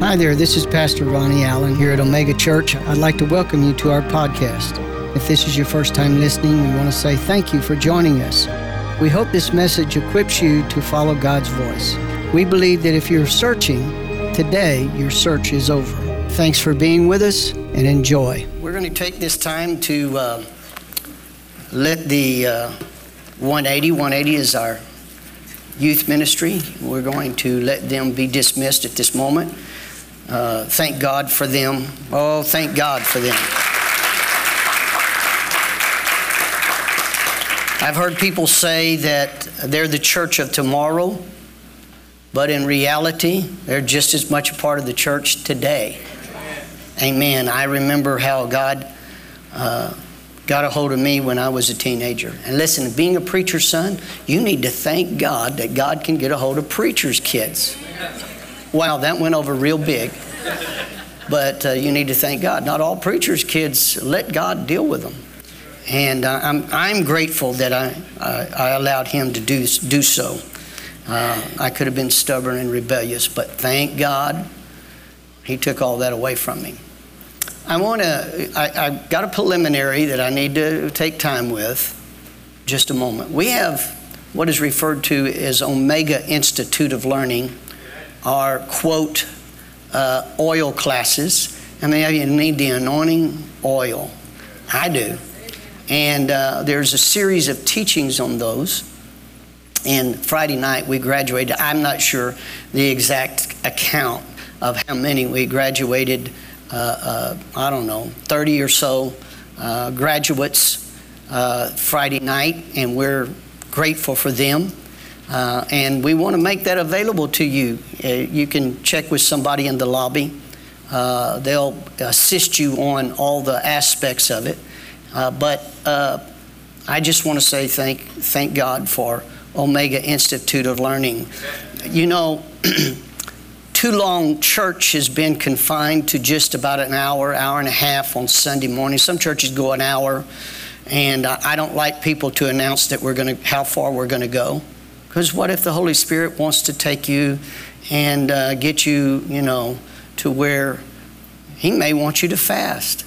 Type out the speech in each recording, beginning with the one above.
Hi there, this is Pastor Ronnie Allen here at Omega Church. I'd like to welcome you to our podcast. If this is your first time listening, we want to say thank you for joining us. We hope this message equips you to follow God's voice. We believe that if you're searching, today your search is over. Thanks for being with us and enjoy. We're going to take this time to uh, let the uh, 180, 180 is our youth ministry. We're going to let them be dismissed at this moment. Uh, thank God for them. Oh, thank God for them. I've heard people say that they're the church of tomorrow, but in reality, they're just as much a part of the church today. Amen. I remember how God uh, got a hold of me when I was a teenager. And listen, being a preacher's son, you need to thank God that God can get a hold of preacher's kids. Wow, that went over real big. But uh, you need to thank God. Not all preachers' kids let God deal with them. And uh, I'm, I'm grateful that I, I, allowed him to do, do so. Uh, I could have been stubborn and rebellious, but thank God he took all that away from me. I want to, I, I got a preliminary that I need to take time with. Just a moment. We have what is referred to as Omega Institute of Learning, our quote, uh, oil classes. Mean, you need the anointing oil. I do. And uh, there's a series of teachings on those. And Friday night we graduated. I'm not sure the exact account of how many we graduated. Uh, uh I don't know, 30 or so uh, graduates uh, Friday night, and we're grateful for them. Uh, and we want to make that available to you. Uh, you can check with somebody in the lobby. Uh, they'll assist you on all the aspects of it. Uh, but uh, I just want to say thank, thank God for Omega Institute of Learning. You know, too long church has been confined to just about an hour, hour and a half on Sunday morning. Some churches go an hour, and I don't like people to announce that we're going to how far we're going to go. Because what if the Holy Spirit wants to take you and uh, get you, you know, to where He may want you to fast?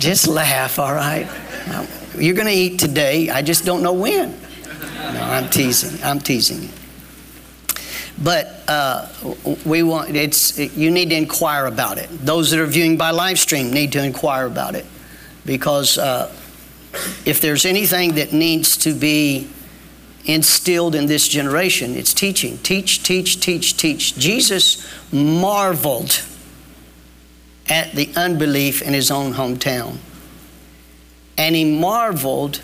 Just laugh, all right? You're going to eat today. I just don't know when. No, I'm teasing. I'm teasing you. But uh, we want it's you need to inquire about it. Those that are viewing by live stream need to inquire about it because uh, if there's anything that needs to be instilled in this generation, it's teaching. Teach, teach, teach, teach. Jesus marveled at the unbelief in his own hometown. And he marveled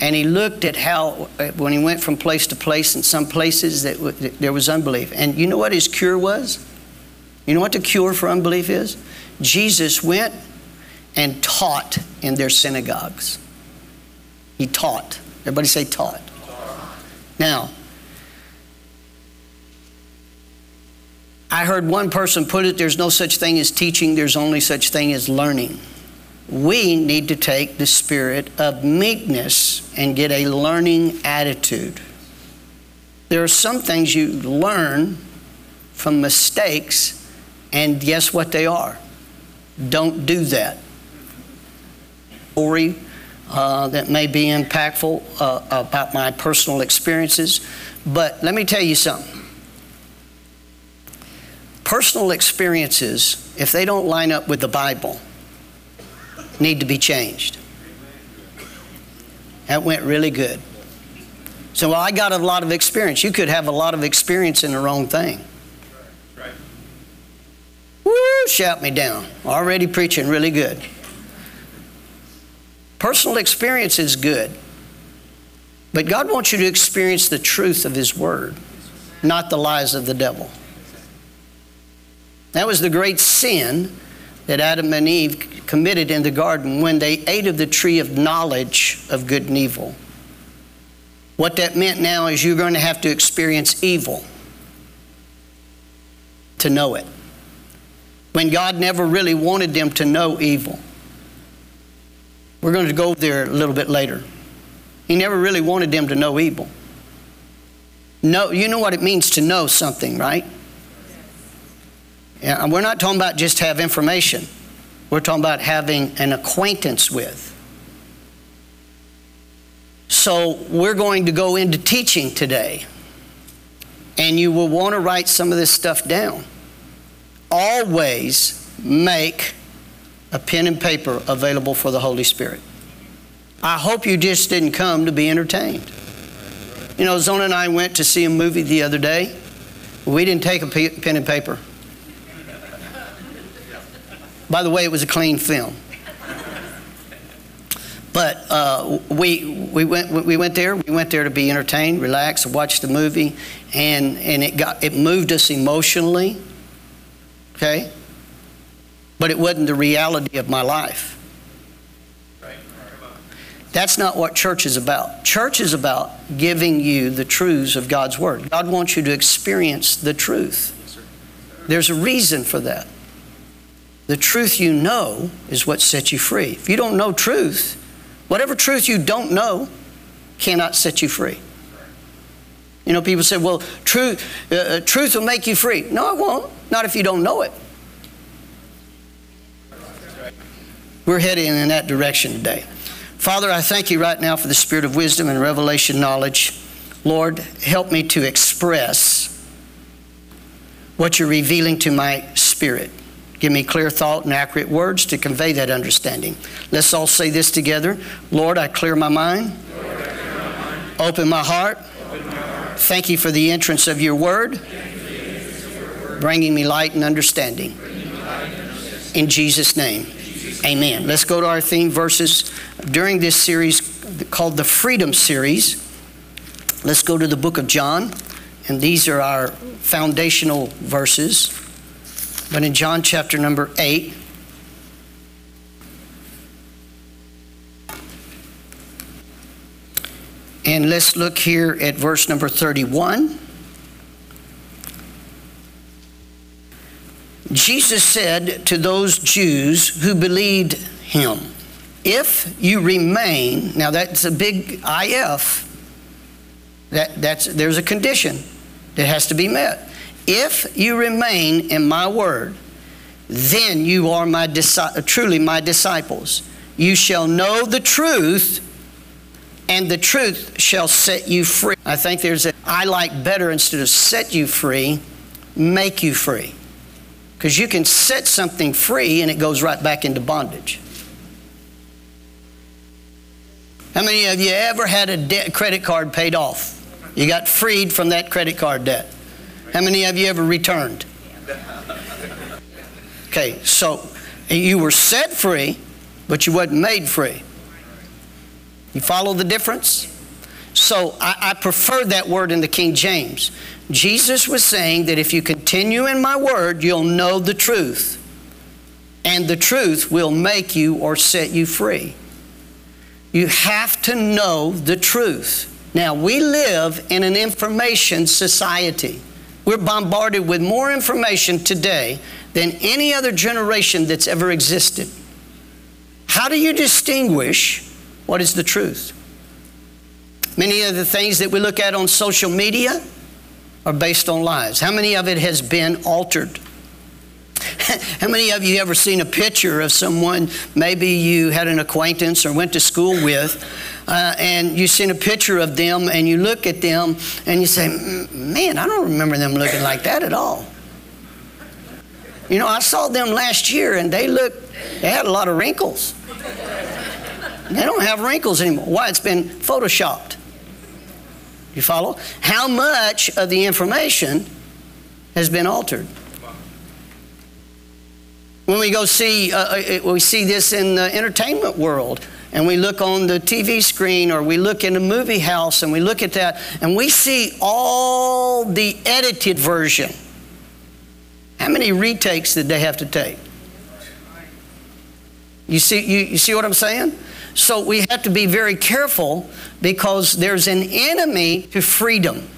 and he looked at how, when he went from place to place, in some places that there was unbelief. And you know what his cure was? You know what the cure for unbelief is? Jesus went and taught in their synagogues. He taught. Everybody say taught. Now, I heard one person put it there's no such thing as teaching, there's only such thing as learning. We need to take the spirit of meekness and get a learning attitude. There are some things you learn from mistakes, and guess what they are? Don't do that story uh, that may be impactful uh, about my personal experiences. But let me tell you something. Personal experiences, if they don't line up with the Bible, need to be changed. That went really good. So well, I got a lot of experience. You could have a lot of experience in the wrong thing. Right. Woo, shout me down. Already preaching really good. Personal experience is good. But God wants you to experience the truth of His Word, not the lies of the devil. That was the great sin that Adam and Eve committed in the garden when they ate of the tree of knowledge of good and evil. What that meant now is you're going to have to experience evil to know it. When God never really wanted them to know evil. We're going to go there a little bit later. He never really wanted them to know evil. Know, you know what it means to know something, right? Yeah, we're not talking about just have information. We're talking about having an acquaintance with. So we're going to go into teaching today. And you will want to write some of this stuff down. Always make a pen and paper available for the Holy Spirit. I hope you just didn't come to be entertained. You know, Zona and I went to see a movie the other day. We didn't take a pen and paper. By the way, it was a clean film. But uh, we, we, went, we went there. We went there to be entertained, relax, watch the movie, and, and it, got, it moved us emotionally. Okay? But it wasn't the reality of my life. That's not what church is about. Church is about giving you the truths of God's Word. God wants you to experience the truth. There's a reason for that. The truth you know is what sets you free. If you don't know truth, whatever truth you don't know cannot set you free. You know, people say, well, truth, uh, uh truth will make you free. No, it won't. Not if you don't know it. We're heading in that direction today. Father, I thank you right now for the spirit of wisdom and revelation knowledge. Lord, help me to express what you're revealing to my spirit. Give me clear thought and accurate words to convey that understanding. Let's all say this together. Lord, I clear my mind. Lord, clear my mind. Open, my heart. Open my heart. Thank you for the entrance of your word, bringing me light and understanding. In Jesus' name. Amen. Let's go to our theme verses during this series called the Freedom Series. Let's go to the book of John, and these are our foundational verses. But in John chapter number 8, and let's look here at verse number 31. Jesus said to those Jews who believed him, If you remain, now that's a big if, that, that's, there's a condition that has to be met. If you remain in my word, then you are my truly my disciples. You shall know the truth, and the truth shall set you free. I think there's a I like better instead of set you free, make you free. Because you can set something free and it goes right back into bondage. How many of you ever had a debt, credit card paid off? You got freed from that credit card debt. How many of you ever returned? Okay, so you were set free, but you wasn't made free. You follow the difference? So I, I prefer that word in the King James. Jesus was saying that if you continue in my word, you'll know the truth. And the truth will make you or set you free. You have to know the truth. Now, we live in an information society. We're bombarded with more information today than any other generation that's ever existed. How do you distinguish what is the truth? Many of the things that we look at on social media are based on lies. How many of it has been altered? How many of you ever seen a picture of someone maybe you had an acquaintance or went to school with, uh, and you seen a picture of them and you look at them and you say, Man, I don't remember them looking like that at all. You know, I saw them last year and they look, they had a lot of wrinkles. They don't have wrinkles anymore. Why? It's been photoshopped. You follow? How much of the information has been altered? When we go see, uh, uh we see this in the entertainment world, and we look on the TV screen or we look in a movie house and we look at that, and we see all the edited version. How many retakes did they have to take? You see, you, you see what I'm saying? So we have to be very careful because there's an enemy to freedom.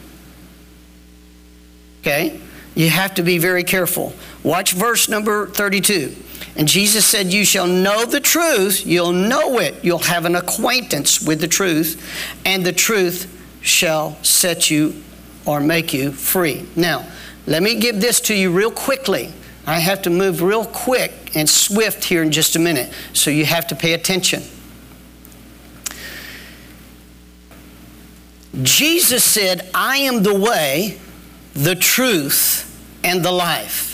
Okay? You have to be very careful. Watch verse number 32. And Jesus said, You shall know the truth, you'll know it, you'll have an acquaintance with the truth, and the truth shall set you or make you free. Now, let me give this to you real quickly. I have to move real quick and swift here in just a minute, so you have to pay attention. Jesus said, I am the way, the truth, and the life.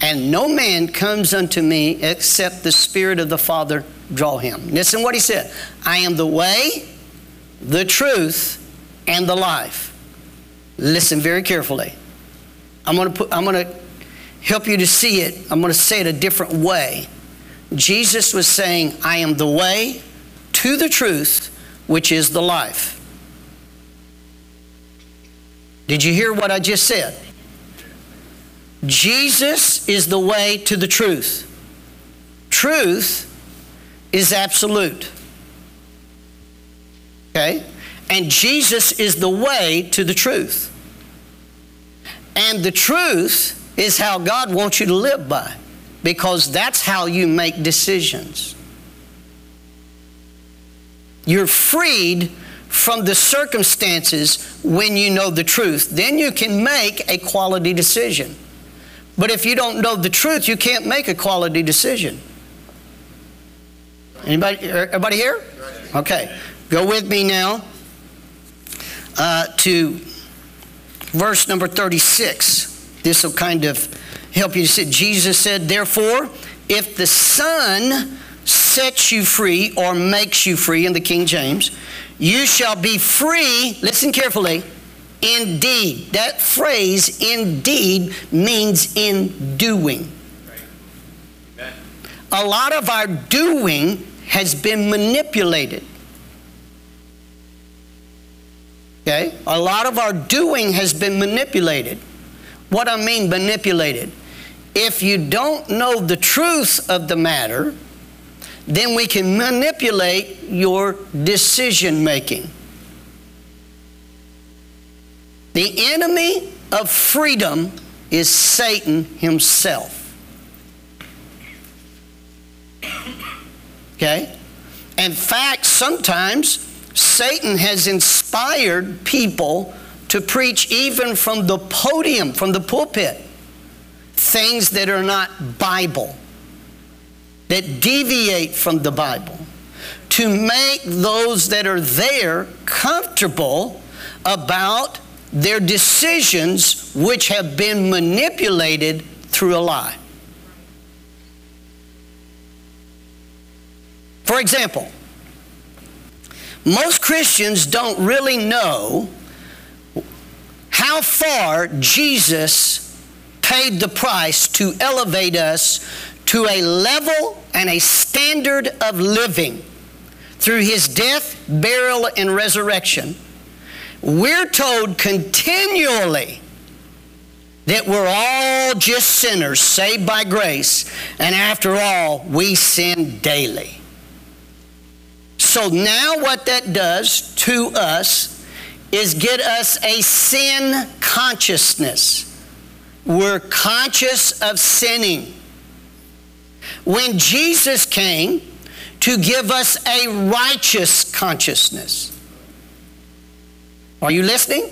And no man comes unto me except the Spirit of the Father draw him. Listen what he said I am the way, the truth, and the life. Listen very carefully. I'm going to put, I'm going to help you to see it. I'm going to say it a different way. Jesus was saying, I am the way to the truth, which is the life. Did you hear what I just said? Jesus is the way to the truth. Truth is absolute. Okay? And Jesus is the way to the truth. And the truth is how God wants you to live by, because that's how you make decisions. You're freed from the circumstances when you know the truth. Then you can make a quality decision. But if you don't know the truth, you can't make a quality decision. Anybody, everybody here? Okay. Go with me now uh, to verse number 36. This will kind of help you to see. Jesus said, Therefore, if the Son sets you free or makes you free in the King James, you shall be free, listen carefully, indeed. That phrase, indeed, means in doing. A lot of our doing has been manipulated. Okay? A lot of our doing has been manipulated. What I mean, manipulated. If you don't know the truth of the matter, then we can manipulate your decision making. The enemy of freedom is Satan himself. Okay? In fact, sometimes Satan has inspired people to preach even from the podium, from the pulpit, things that are not Bible, that deviate from the Bible, to make those that are there comfortable about their decisions which have been manipulated through a lie. For example, most Christians don't really know how far Jesus paid the price to elevate us to a level and a standard of living through his death, burial, and resurrection we're told continually that we're all just sinners saved by grace, and after all, we sin daily. So now, what that does to us is get us a sin consciousness. We're conscious of sinning. When Jesus came to give us a righteous consciousness, are you listening?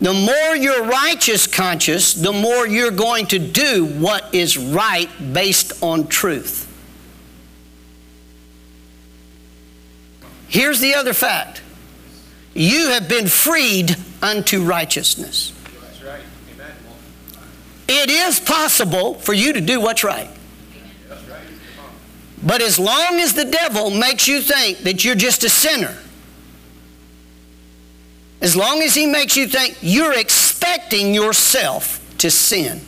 The more you're righteous conscious, the more you're going to do what is right based on truth. Here's the other fact you have been freed unto righteousness. It is possible for you to do what's right. But as long as the devil makes you think that you're just a sinner, as long as he makes you think you're expecting yourself to sin.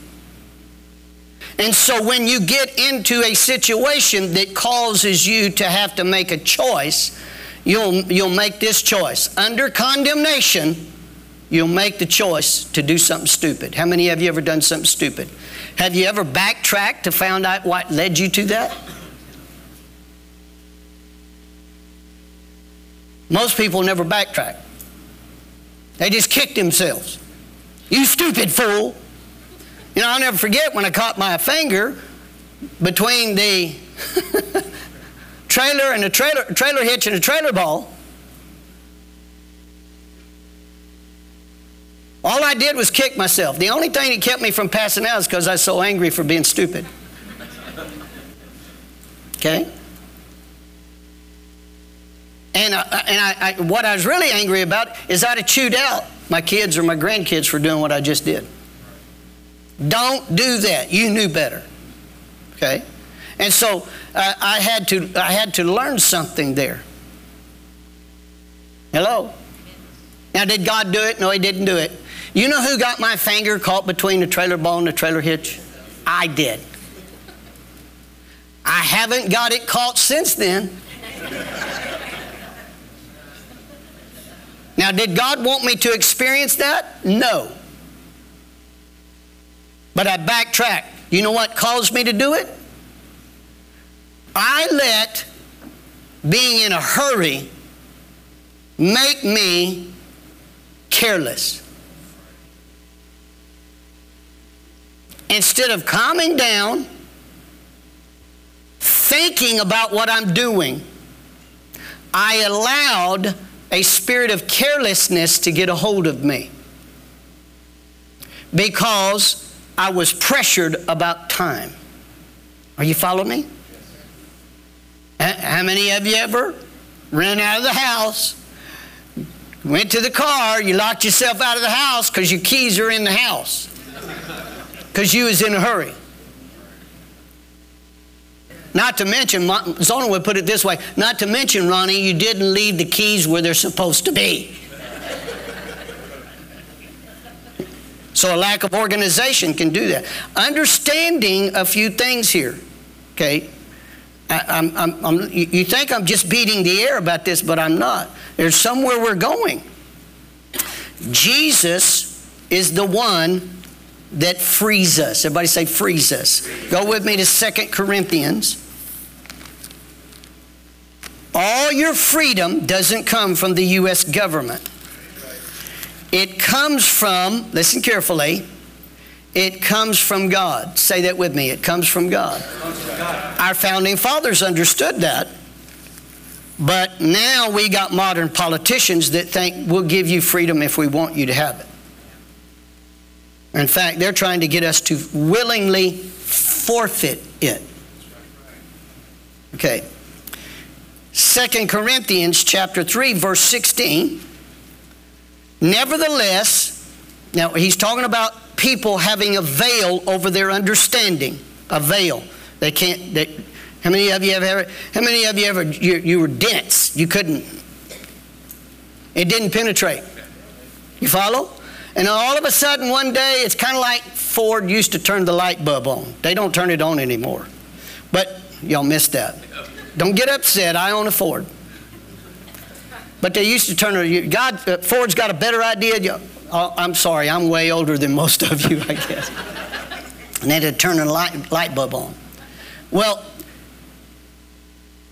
And so when you get into a situation that causes you to have to make a choice, you'll, you'll make this choice. Under condemnation, you'll make the choice to do something stupid. How many of you ever done something stupid? Have you ever backtracked to find out what led you to that? Most people never backtrack. They just kick themselves. You stupid fool. You know, I'll never forget when I caught my finger between the trailer and the trailer, trailer hitch and the trailer ball. All I did was kick myself. The only thing that kept me from passing out is because I was so angry for being stupid. Okay? And, I, and I, I, what I was really angry about is I'd have chewed out my kids or my grandkids for doing what I just did. Don't do that. You knew better. Okay? And so uh, I, had to, I had to learn something there. Hello? Now, did God do it? No, He didn't do it. You know who got my finger caught between the trailer ball and the trailer hitch? I did. I haven't got it caught since then. Now, did God want me to experience that? No. But I backtracked. You know what caused me to do it? I let being in a hurry make me careless. Instead of calming down, thinking about what I'm doing, I allowed a spirit of carelessness to get a hold of me because I was pressured about time. Are you following me? How many of you ever ran out of the house, went to the car, you locked yourself out of the house because your keys are in the house because you was in a hurry? Not to mention, Zona would put it this way, not to mention, Ronnie, you didn't leave the keys where they're supposed to be. So a lack of organization can do that. Understanding a few things here, okay? I, I'm, I'm, I'm, you think I'm just beating the air about this, but I'm not. There's somewhere we're going. Jesus is the one that frees us. Everybody say frees us. Go with me to Second Corinthians. All your freedom doesn't come from the U.S. government. It comes from, listen carefully, it comes from God. Say that with me. It comes from God. Our founding fathers understood that. But now we got modern politicians that think we'll give you freedom if we want you to have it. In fact, they're trying to get us to willingly forfeit it. Okay. Second Corinthians chapter 3 verse 16. Nevertheless, now he's talking about people having a veil over their understanding. A veil. They can't they, how many of you have ever how many of you ever you, you were dense, you couldn't it didn't penetrate. You follow? And all of a sudden, one day, it's kind of like Ford used to turn the light bulb on. They don't turn it on anymore. But y'all missed that. Don't get upset. I own a Ford. But they used to turn it. God, uh, Ford's got a better idea. Oh, I'm sorry, I'm way older than most of you, I guess. and they had to turn the light, light bulb on. Well,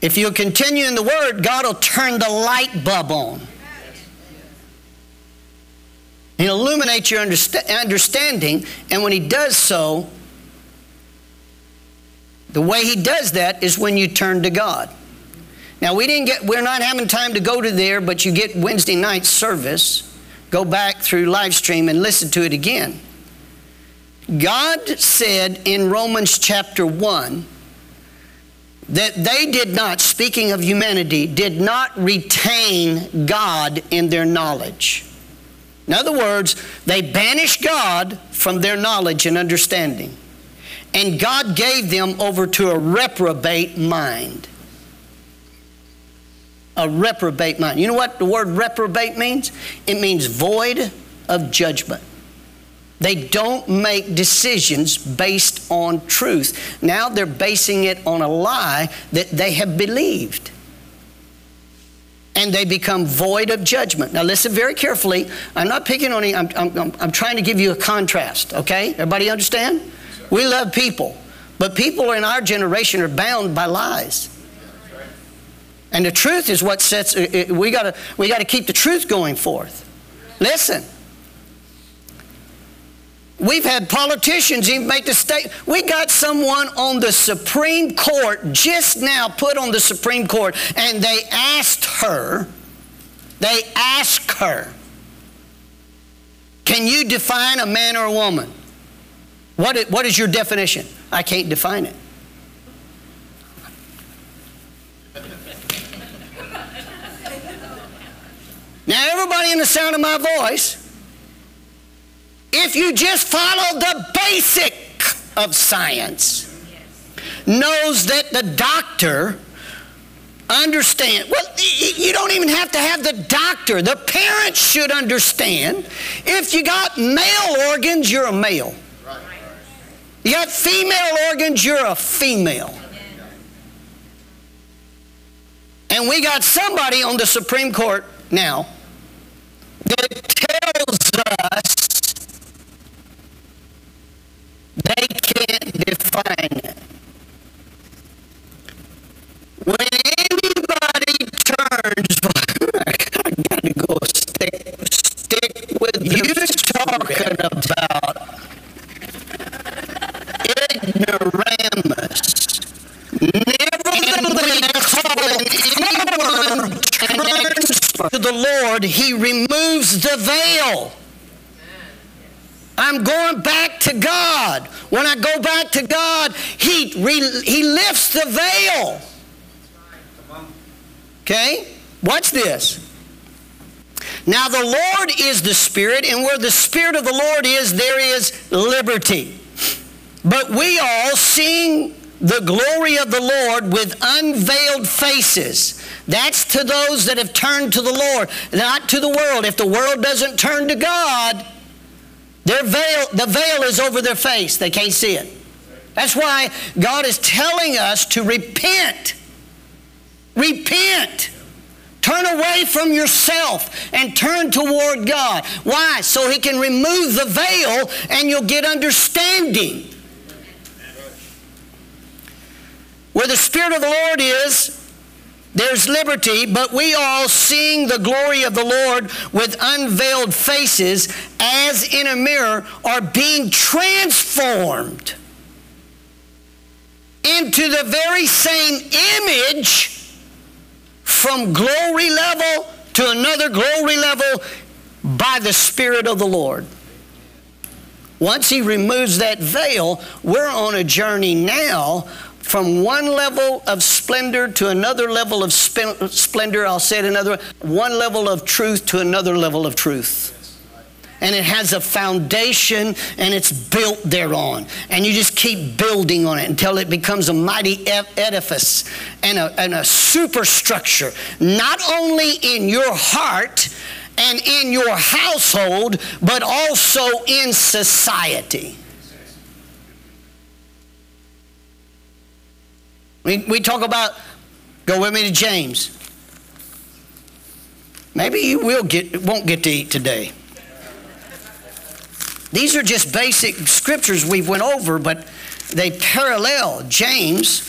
if you continue in the Word, God will turn the light bulb on and illuminate your understanding. And when He does so, the way He does that is when you turn to God. Now we didn't get we're not having time to go to there, but you get Wednesday night service. Go back through live stream and listen to it again. God said in Romans chapter 1 that they did not, speaking of humanity, did not retain God in their knowledge. In other words, they banished God from their knowledge and understanding. And God gave them over to a reprobate mind. A reprobate mind. You know what the word reprobate means? It means void of judgment. They don't make decisions based on truth. Now they're basing it on a lie that they have believed and they become void of judgment. Now, listen very carefully. I'm not picking on you, I'm, I'm, I'm trying to give you a contrast, okay? Everybody understand? We love people, but people in our generation are bound by lies. And the truth is what sets, uh, uh, we gotta, we gotta keep the truth going forth. Listen. We've had politicians even make the state. We got someone on the Supreme Court just now put on the Supreme Court, and they asked her, they asked her, Can you define a man or a woman? What is, what is your definition? I can't define it. Now, everybody in the sound of my voice, if you just follow the basic of science, knows that the doctor understand. Well, you don't even have to have the doctor. The parents should understand. If you got male organs, you're a male. You got female organs, you're a female. And we got somebody on the Supreme Court now that tells us it. When anybody turns, I gotta go stick, stick with you talking about ignoramus. Nevertheless, when anyone turns to the Lord, he removes the veil. I'm going back to God. When I go back to God, He, re, he lifts the veil. Okay? Watch this. Now, the Lord is the Spirit, and where the Spirit of the Lord is, there is liberty. But we all, seeing the glory of the Lord with unveiled faces, that's to those that have turned to the Lord, not to the world. If the world doesn't turn to God, their veil, the veil is over their face. They can't see it. That's why God is telling us to repent. Repent. Turn away from yourself and turn toward God. Why? So He can remove the veil and you'll get understanding. Where the Spirit of the Lord is, there's liberty, but we all seeing the glory of the Lord with unveiled faces as in a mirror are being transformed into the very same image from glory level to another glory level by the Spirit of the Lord. Once He removes that veil, we're on a journey now from one level of splendor to another level of splendor. I'll say it another one level of truth to another level of truth. And it has a foundation and it's built thereon. And you just keep building on it until it becomes a mighty edifice and a, and a superstructure, not only in your heart and in your household, but also in society. We, we talk about, go with me to James. Maybe you will get, won't get to eat today. These are just basic scriptures we've went over, but they parallel James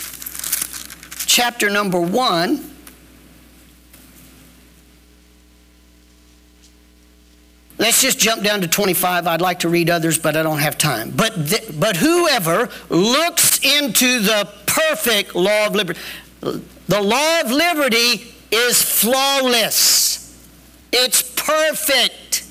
chapter number 1 Let's just jump down to 25. I'd like to read others, but I don't have time. But, but whoever looks into the perfect law of liberty, the law of liberty is flawless, it's perfect.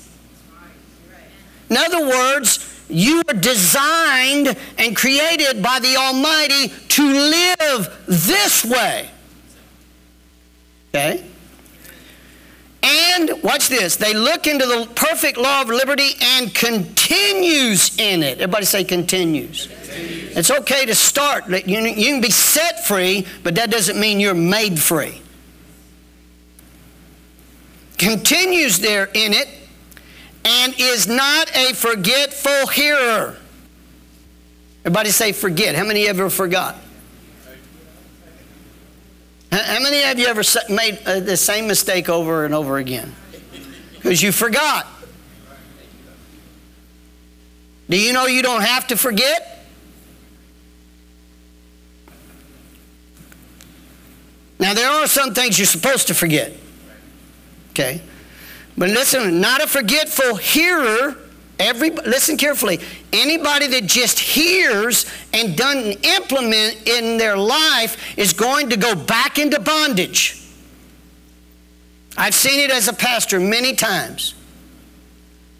In other words, you were designed and created by the Almighty to live this way. Okay? And watch this, they look into the perfect law of liberty and continues in it. Everybody say continues. continues. It's okay to start. You, you can be set free, but that doesn't mean you're made free. Continues there in it and is not a forgetful hearer. Everybody say forget. How many ever forgot? How many of you ever made uh, the same mistake over and over again? Because you forgot. Do you know you don't have to forget? Now, there are some things you're supposed to forget. Okay? But listen, not a forgetful hearer Every, listen carefully. Anybody that just hears and doesn't implement in their life is going to go back into bondage. I've seen it as a pastor many times.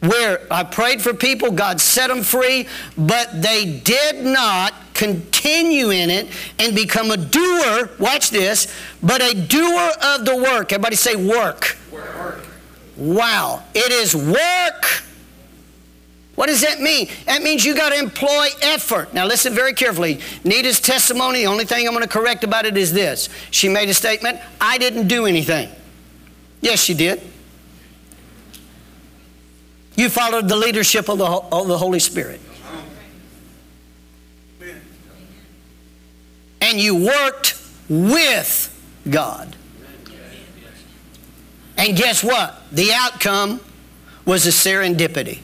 where I prayed for people, God set them free, but they did not continue in it and become a doer, watch this, but a doer of the work. Everybody say work. Work. Wow, it is work. What does that mean? That means you got to employ effort. Now, listen very carefully. Nita's testimony, the only thing I'm going to correct about it is this. She made a statement I didn't do anything. Yes, she did. You followed the leadership of the, of the Holy Spirit. And you worked with God. And guess what? The outcome was a serendipity.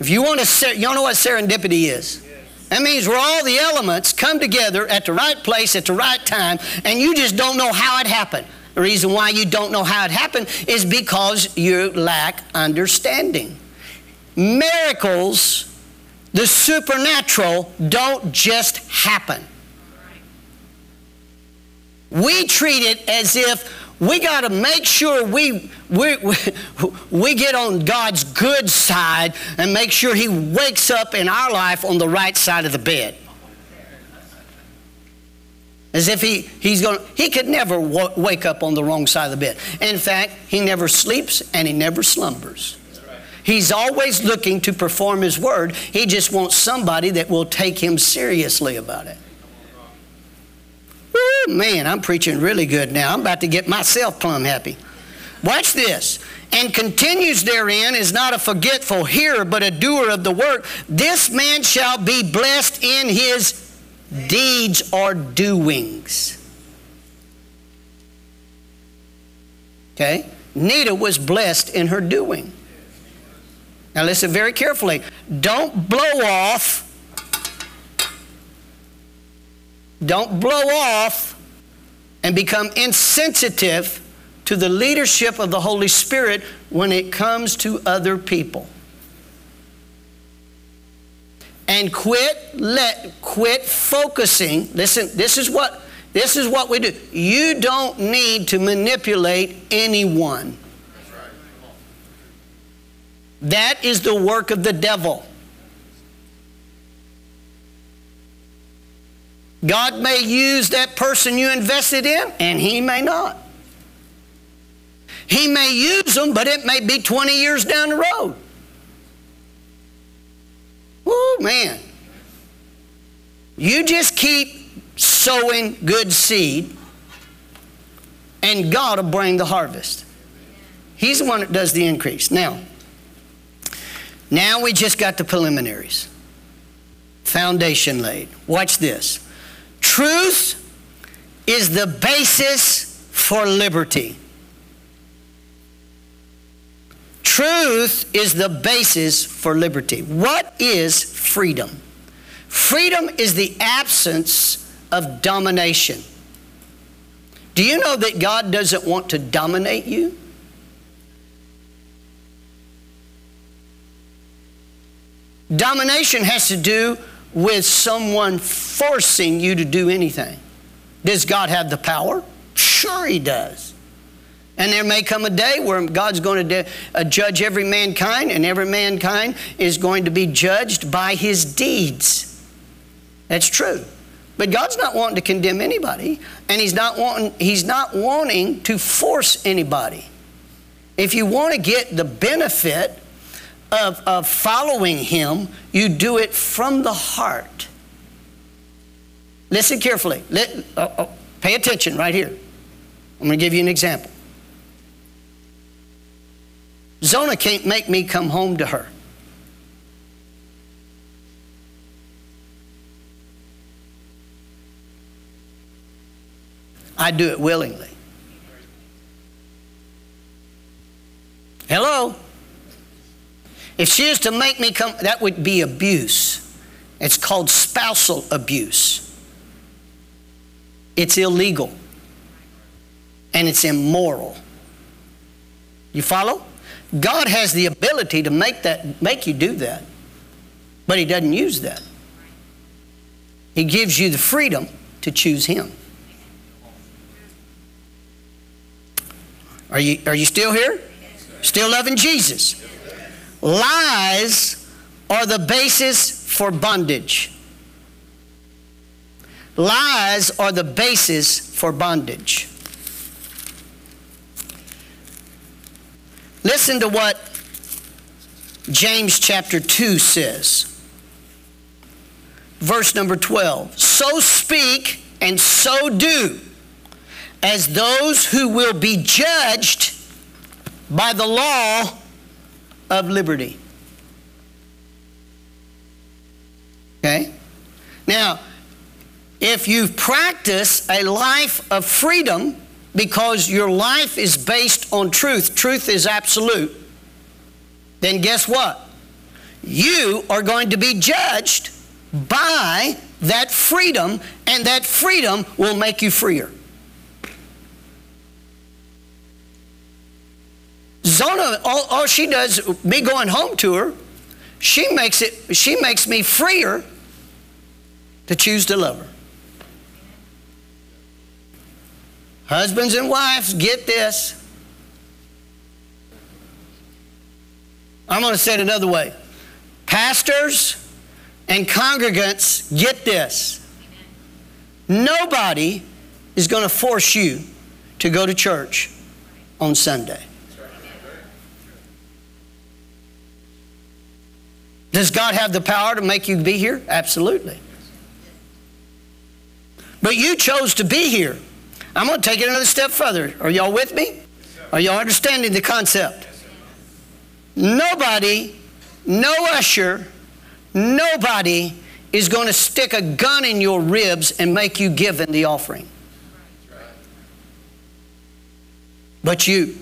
If you want to, you know what serendipity is. That means where all the elements come together at the right place at the right time, and you just don't know how it happened. The reason why you don't know how it happened is because you lack understanding. Miracles, the supernatural, don't just happen. We treat it as if we got to make sure we, we, we get on God's good side and make sure He wakes up in our life on the right side of the bed. As if he, he's going he could never w- wake up on the wrong side of the bed. In fact, he never sleeps and he never slumbers. He's always looking to perform his word. He just wants somebody that will take him seriously about it. Man, I'm preaching really good now. I'm about to get myself plumb happy. Watch this. And continues therein is not a forgetful hearer, but a doer of the work. This man shall be blessed in his deeds or doings. Okay? Nita was blessed in her doing. Now listen very carefully. Don't blow off Don't blow off and become insensitive to the leadership of the Holy Spirit when it comes to other people. And quit let quit focusing. Listen, this is what this is what we do. You don't need to manipulate anyone. That is the work of the devil. God may use that person you invested in, and He may not. He may use them, but it may be 20 years down the road. Oh, man. You just keep sowing good seed, and God will bring the harvest. He's the one that does the increase. Now, now we just got the preliminaries. Foundation laid. Watch this. Truth is the basis for liberty. Truth is the basis for liberty. What is freedom? Freedom is the absence of domination. Do you know that God doesn't want to dominate you? Domination has to do with someone forcing you to do anything. Does God have the power? Sure, He does. And there may come a day where God's going to uh, judge every mankind, and every mankind is going to be judged by his deeds. That's true. But God's not wanting to condemn anybody, and He's not wanting, he's not wanting to force anybody. If you want to get the benefit of, of following Him, you do it from the heart. Listen carefully. Let, uh, uh, pay attention right here. I'm going to give you an example. Zona can't make me come home to her. I do it willingly. Hello? If she is to make me come, that would be abuse. It's called spousal abuse. It's illegal and it's immoral. You follow? God has the ability to make that make you do that. But he doesn't use that. He gives you the freedom to choose him. Are you, are you still here? Still loving Jesus? Lies are the basis for bondage. Lies are the basis for bondage. Listen to what James chapter 2 says. Verse number 12. So speak and so do as those who will be judged by the law of liberty. Okay? Now, if you practice a life of freedom because your life is based on truth, truth is absolute, then guess what? You are going to be judged by that freedom, and that freedom will make you freer. Zona, all, all she does, me going home to her, she makes it, she makes me freer to choose to love her. Husbands and wives, get this. I'm going to say it another way. Pastors and congregants, get this. Nobody is going to force you to go to church on Sunday. Does God have the power to make you be here? Absolutely. But you chose to be here. I'm going to take it another step further. Are y'all with me? Are y'all understanding the concept? Nobody, no usher, nobody is going to stick a gun in your ribs and make you give in the offering. But you.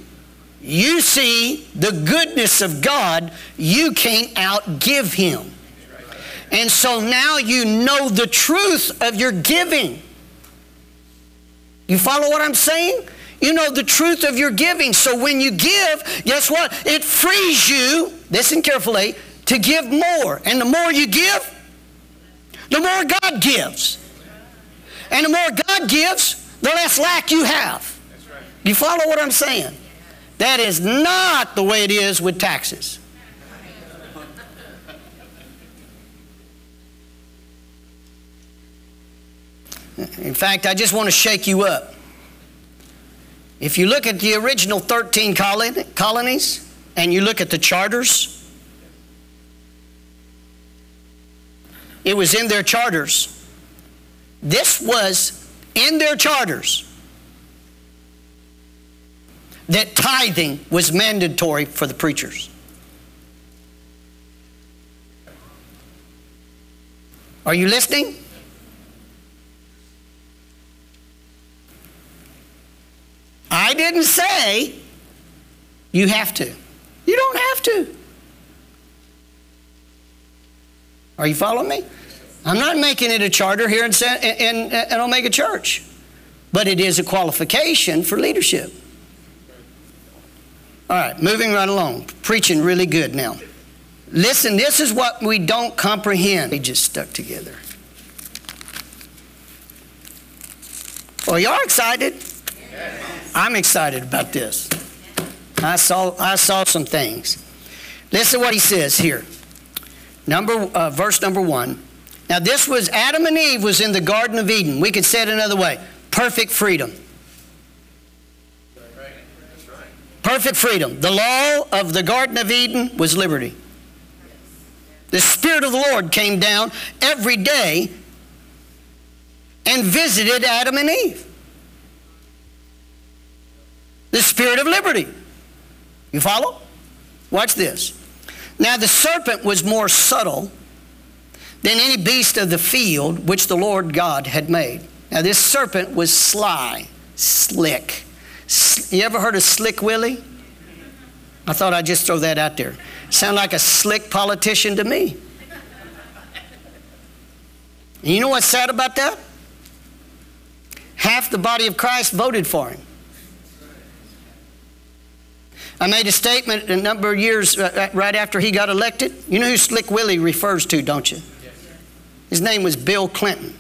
You see the goodness of God, you can't outgive Him. And so now you know the truth of your giving. You follow what I'm saying? You know the truth of your giving. So when you give, guess what? It frees you, listen carefully, to give more. And the more you give, the more God gives. And the more God gives, the less lack you have. You follow what I'm saying? That is not the way it is with taxes. In fact, I just want to shake you up. If you look at the original 13 colonies and you look at the charters, it was in their charters. This was in their charters that tithing was mandatory for the preachers. Are you listening? I didn't say you have to. You don't have to. Are you following me? I'm not making it a charter here in, in, in Omega Church, but it is a qualification for leadership. All right, moving right along. Preaching really good now. Listen, this is what we don't comprehend. We just stuck together. Well, y'all excited? I'm excited about this. I saw, I saw some things. Listen to what he says here. Number, uh, verse number one. Now, this was Adam and Eve was in the Garden of Eden. We could say it another way perfect freedom. Perfect freedom. The law of the Garden of Eden was liberty. The Spirit of the Lord came down every day and visited Adam and Eve. The Spirit of liberty. You follow? Watch this. Now the serpent was more subtle than any beast of the field which the Lord God had made. Now this serpent was sly, slick. You ever heard of Slick Willie? I thought I'd just throw that out there. Sound like a slick politician to me. And you know what's sad about that? Half the body of Christ voted for him. I made a statement a number of years uh, uh, right after he got elected. You know who Slick Willie refers to, don't you? His name was Bill Clinton.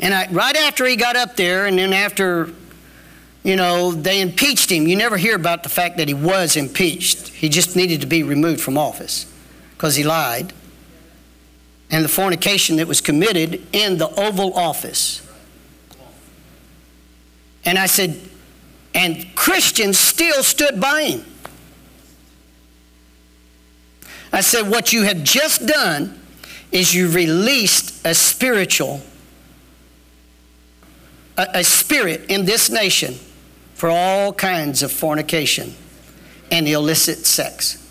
And I, right after he got up there, and then after you know, they impeached him. You never hear about the fact that he was impeached. He just needed to be removed from office because he lied. And the fornication that was committed in the Oval Office. And I said, and Christians still stood by him. I said, What you have just done is you released a spiritual, a, a spirit in this nation for all kinds of fornication and illicit sex.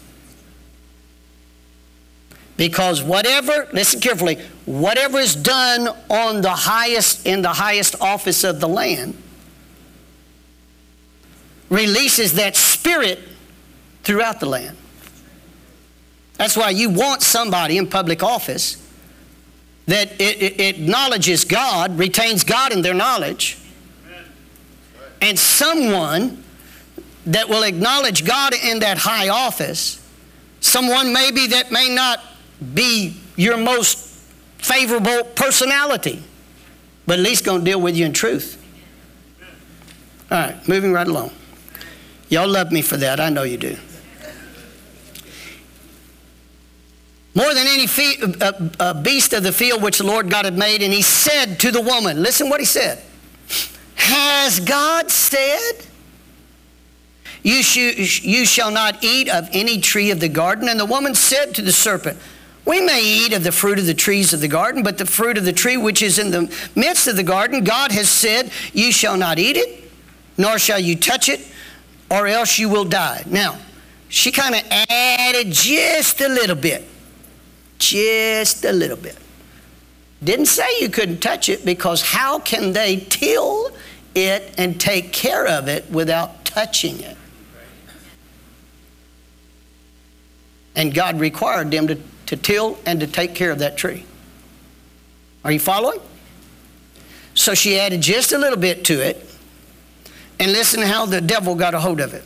Because whatever, listen carefully, whatever is done on the highest, in the highest office of the land releases that spirit throughout the land. That's why you want somebody in public office that it, it, acknowledges God, retains God in their knowledge, and someone that will acknowledge God in that high office, someone maybe that may not be your most favorable personality, but at least to deal with you in truth. All right, moving right along. Y'all love me for that. I know you do. More than any fe- uh, uh, beast of the field which the Lord God had made, and he said to the woman, listen what he said. Has God said, you, sh- you shall not eat of any tree of the garden? And the woman said to the serpent, we may eat of the fruit of the trees of the garden, but the fruit of the tree which is in the midst of the garden, God has said, You shall not eat it, nor shall you touch it, or else you will die. Now, she kind of added just a little bit. Just a little bit. Didn't say you couldn't touch it because how can they till it and take care of it without touching it? And God required them to, to till and to take care of that tree. Are you following? So she added just a little bit to it and listen how the devil got a hold of it.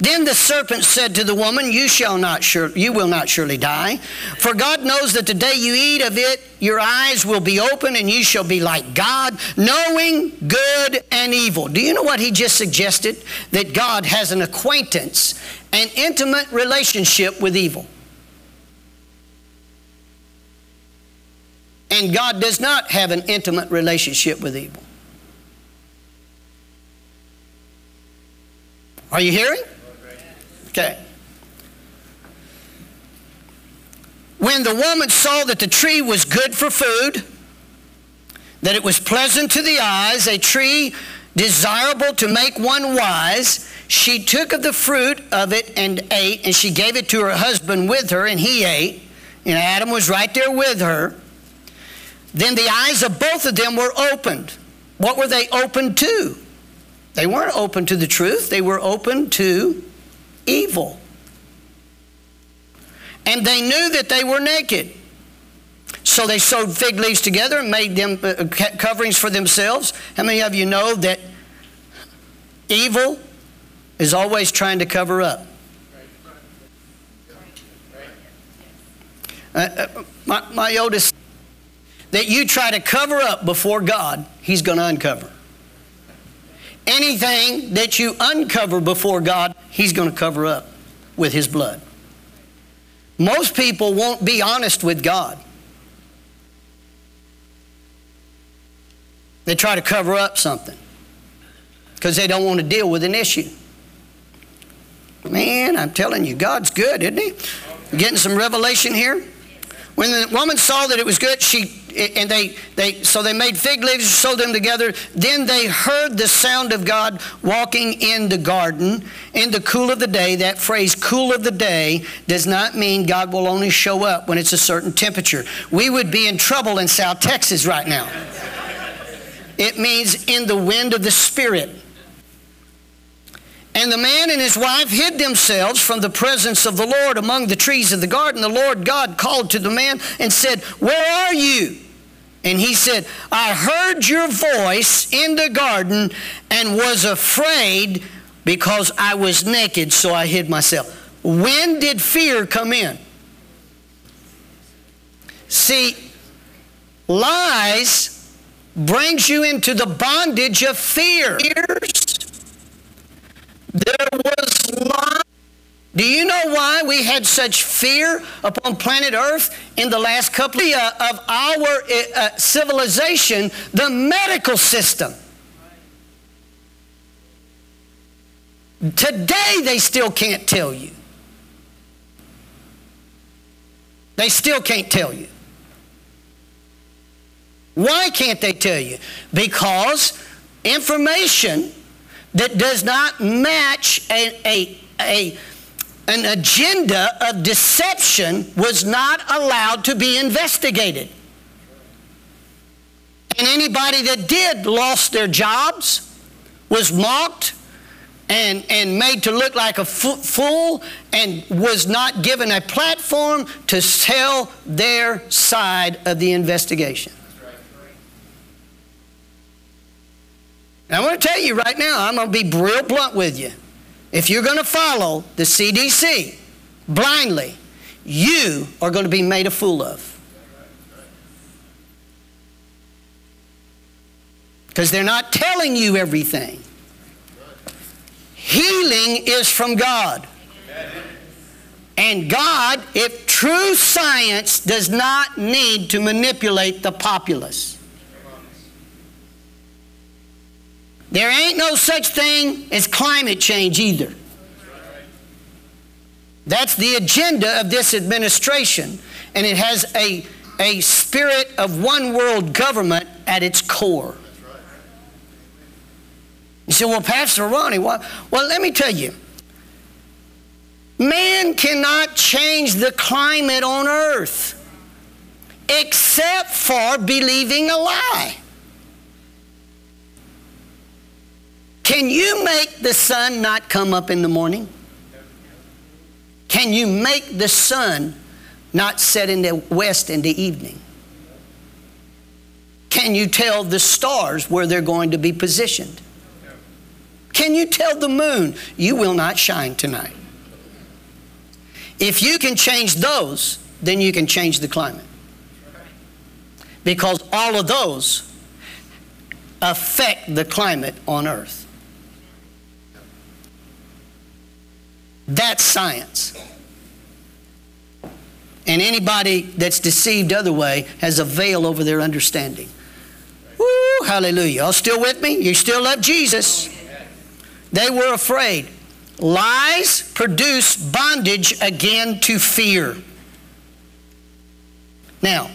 Then the serpent said to the woman, You shall not sure, you will not surely die. For God knows that the day you eat of it, your eyes will be open, and you shall be like God, knowing good and evil. Do you know what he just suggested? That God has an acquaintance, an intimate relationship with evil. And God does not have an intimate relationship with evil. Are you hearing? Okay. When the woman saw that the tree was good for food, that it was pleasant to the eyes, a tree desirable to make one wise, she took of the fruit of it and ate, and she gave it to her husband with her, and he ate. And Adam was right there with her. Then the eyes of both of them were opened. What were they opened to? They weren't open to the truth, they were open to evil. And they knew that they were naked. So they sewed fig leaves together and made them uh, coverings for themselves. How many of you know that evil is always trying to cover up? Uh, uh, my, my oldest, that you try to cover up before God, He's going to uncover. Anything that you uncover before God, He's going to cover up with His blood. Most people won't be honest with God. They try to cover up something because they don't want to deal with an issue. Man, I'm telling you, God's good, isn't He? Getting some revelation here. When the woman saw that it was good, she and they, they so they made fig leaves, and sewed them together. Then they heard the sound of God walking in the garden in the cool of the day. That phrase, cool of the day, does not mean God will only show up when it's a certain temperature. We would be in trouble in South Texas right now. It means in the wind of the Spirit. And the man and his wife hid themselves from the presence of the Lord among the trees of the garden. The Lord God called to the man and said, Where are you? And he said, I heard your voice in the garden and was afraid because I was naked, so I hid myself. When did fear come in? See, lies brings you into the bondage of fear. There was lying. Do you know why we had such fear upon planet Earth in the last couple of our uh, civilization? The medical system. Today, they still can't tell you. They still can't tell you. Why can't they tell you? Because information that does not match a, a, a, an agenda of deception was not allowed to be investigated. And anybody that did lost their jobs, was mocked, and, and made to look like a fool and was not given a platform to tell their side of the investigation. And I want to tell you right now, I'm going to be real blunt with you. If you're going to follow the CDC blindly, you are going to be made a fool of. Because they're not telling you everything. Healing is from God. And God, if true science does not need to manipulate the populace. There ain't no such thing as climate change either. That's the agenda of this administration, and it has a, a spirit of one world government at its core. You say, well, Pastor Ronnie, why? well, let me tell you. Man cannot change the climate on earth except for believing a lie. Can you make the sun not come up in the morning? Can you make the sun not set in the west in the evening? Can you tell the stars where they're going to be positioned? Can you tell the moon, you will not shine tonight? If you can change those, then you can change the climate. Because all of those affect the climate on earth. That's science. And anybody that's deceived other way has a veil over their understanding. Woo, hallelujah. Y'all still with me? You still love Jesus? They were afraid. Lies produce bondage again to fear. Now,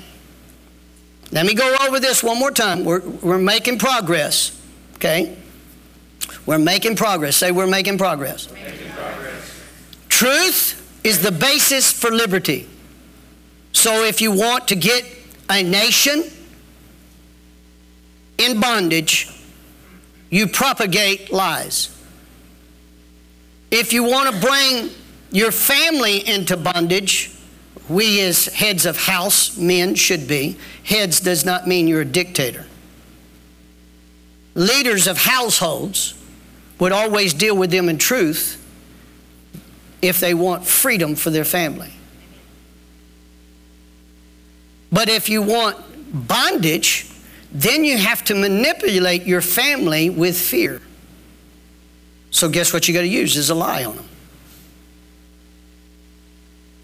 let me go over this one more time. We're, we're making progress, okay? We're making progress. Say, we're making progress. Making Truth is the basis for liberty. So if you want to get a nation in bondage, you propagate lies. If you want to bring your family into bondage, we as heads of house men should be. Heads does not mean you're a dictator. Leaders of households would always deal with them in truth if they want freedom for their family. But if you want bondage, then you have to manipulate your family with fear. So, guess what you got to use is a lie on them.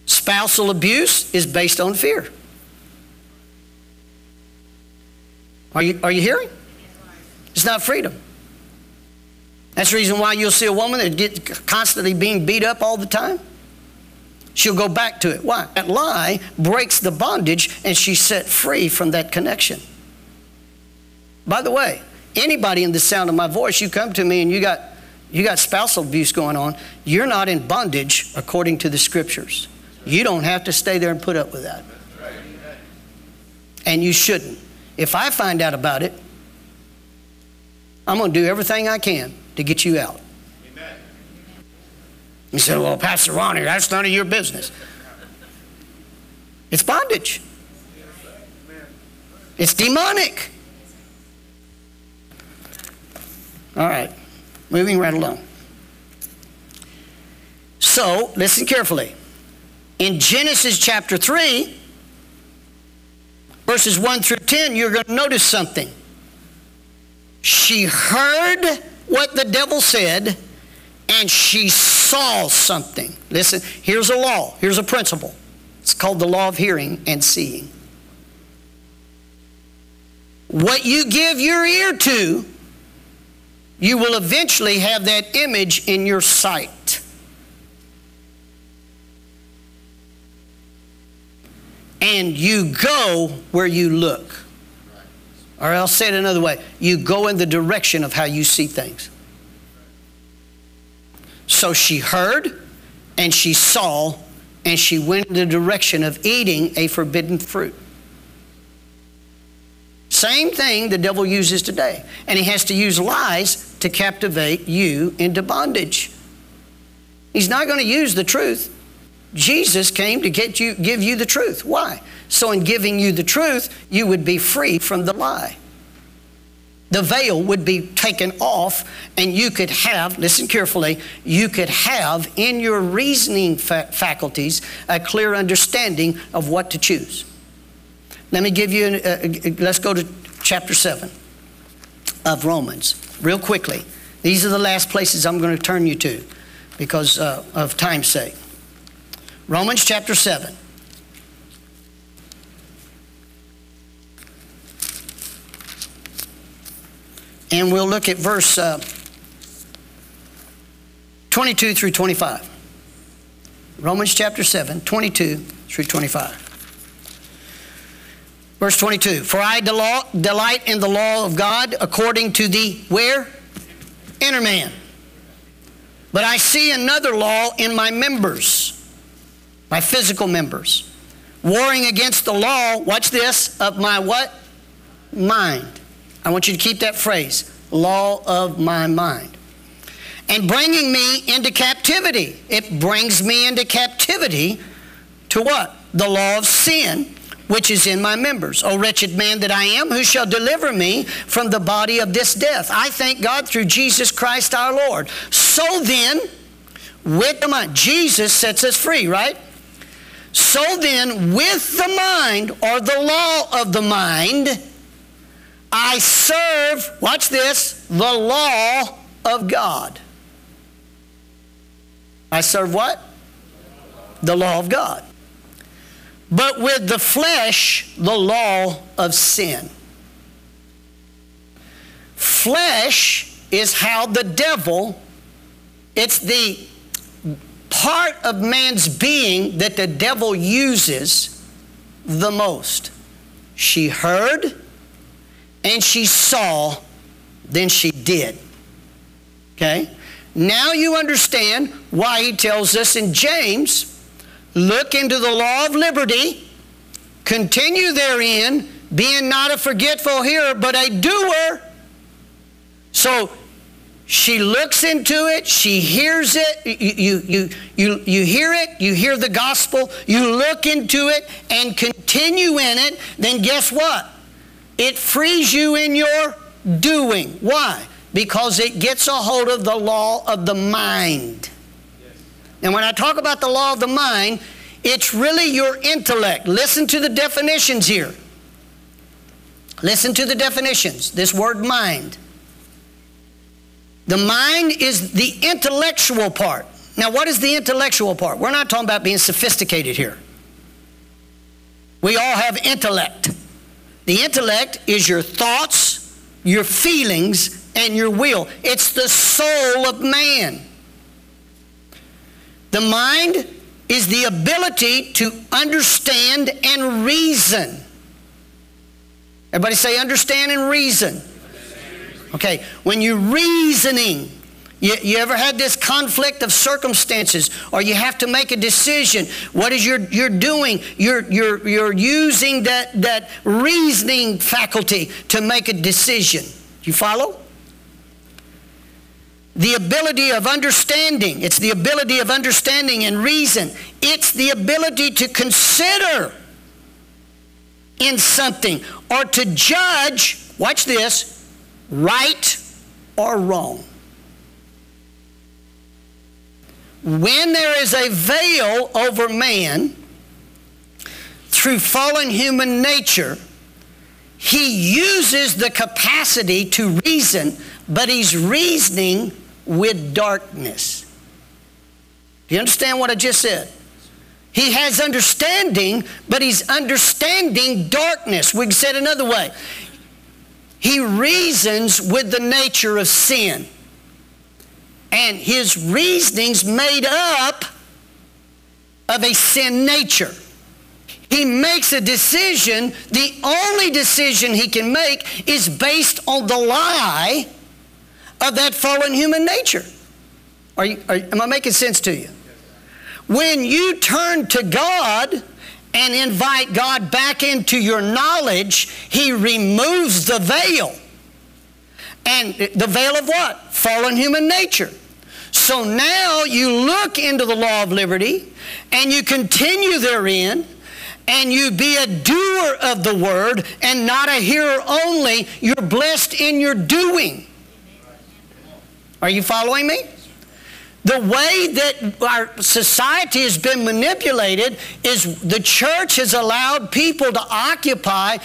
Spousal abuse is based on fear. Are you, are you hearing? It's not freedom. That's the reason why you'll see a woman that gets constantly being beat up all the time. She'll go back to it. Why? That lie breaks the bondage and she's set free from that connection. By the way, anybody in the sound of my voice, you come to me and you got you got spousal abuse going on, you're not in bondage according to the scriptures. You don't have to stay there and put up with that. And you shouldn't. If I find out about it, I'm going to do everything I can to get you out. You said, Well, Pastor Ronnie, that's none of your business. It's bondage, it's demonic. All right, moving right along. So, listen carefully. In Genesis chapter 3, verses 1 through 10, you're going to notice something. She heard what the devil said and she saw something. Listen, here's a law, here's a principle. It's called the law of hearing and seeing. What you give your ear to, you will eventually have that image in your sight. And you go where you look. Or I'll say it another way you go in the direction of how you see things. So she heard and she saw and she went in the direction of eating a forbidden fruit. Same thing the devil uses today. And he has to use lies to captivate you into bondage. He's not going to use the truth. Jesus came to get you, give you the truth. Why? So, in giving you the truth, you would be free from the lie. The veil would be taken off, and you could have, listen carefully, you could have in your reasoning fa- faculties a clear understanding of what to choose. Let me give you, an, uh, uh, let's go to chapter 7 of Romans, real quickly. These are the last places I'm going to turn you to because uh, of time's sake. Romans chapter 7. And we'll look at verse uh, 22 through 25. Romans chapter 7, 22 through 25. Verse 22 For I delight in the law of God according to the where? Inner man. But I see another law in my members, my physical members, warring against the law, watch this, of my what? Mind. I want you to keep that phrase law of my mind. And bringing me into captivity. It brings me into captivity to what? The law of sin which is in my members. O wretched man that I am, who shall deliver me from the body of this death? I thank God through Jesus Christ our Lord. So then, with the mind, Jesus sets us free, right? So then, with the mind, or the law of the mind, I serve, watch this, the law of God. I serve what? The law of God but with the flesh, the law of sin. Flesh is how the devil, it's the part of man's being that the devil uses the most. She heard and she saw, then she did. Okay? Now you understand why he tells us in James look into the law of liberty, continue therein, being not a forgetful hearer, but a doer. So she looks into it, she hears it, you, you, you, you hear it, you hear the gospel, you look into it and continue in it, then guess what? It frees you in your doing. Why? Because it gets a hold of the law of the mind. And when I talk about the law of the mind, it's really your intellect. Listen to the definitions here. Listen to the definitions. This word mind. The mind is the intellectual part. Now, what is the intellectual part? We're not talking about being sophisticated here. We all have intellect. The intellect is your thoughts, your feelings, and your will. It's the soul of man. The mind is the ability to understand and reason. Everybody say understand and reason. Okay, when you're reasoning, you, you, ever had this conflict of circumstances or you have to make a decision? What is your you're doing? You're, you're, you're using that, that reasoning faculty to make a decision. You follow? the ability of understanding. It's the ability of understanding and reason. It's the ability to consider in something or to judge, watch this, right or wrong. When there is a veil over man through fallen human nature, he uses the capacity to reason, but he's reasoning with darkness. Do you understand what I just said? He has understanding, but he's understanding darkness. We can say it another way. He reasons with the nature of sin. And his reasoning's made up of a sin nature. He makes a decision. The only decision he can make is based on the lie of that fallen human nature. Are you, are, am I making sense to you? When you turn to God and invite God back into your knowledge, He removes the veil. And the veil of what? Fallen human nature. So now you look into the law of liberty and you continue therein and you be a doer of the word and not a hearer only. You're blessed in your doing. Are you following me? The way that our society has been manipulated is the church has allowed people to occupy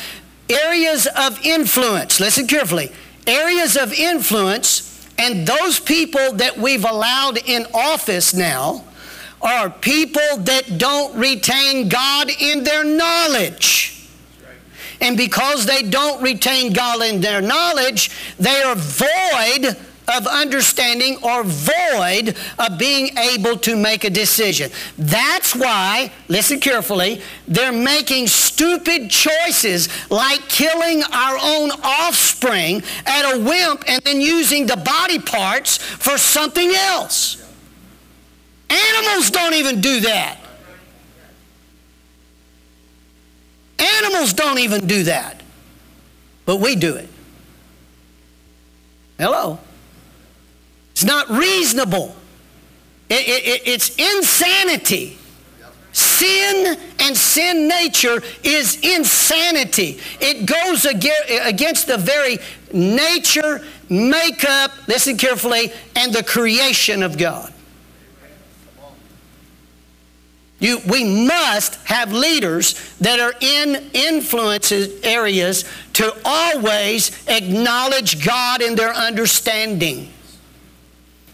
areas of influence. Listen carefully. Areas of influence, and those people that we've allowed in office now are people that don't retain God in their knowledge. And because they don't retain God in their knowledge, they are void of understanding or void of being able to make a decision. That's why, listen carefully, they're making stupid choices like killing our own offspring at a wimp and then using the body parts for something else. Animals don't even do that. Animals don't even do that. But we do it. Hello? It's not reasonable. It, it, it's insanity. Sin and sin nature is insanity. It goes against the very nature, makeup, listen carefully, and the creation of God. You, we must have leaders that are in influence areas to always acknowledge God in their understanding.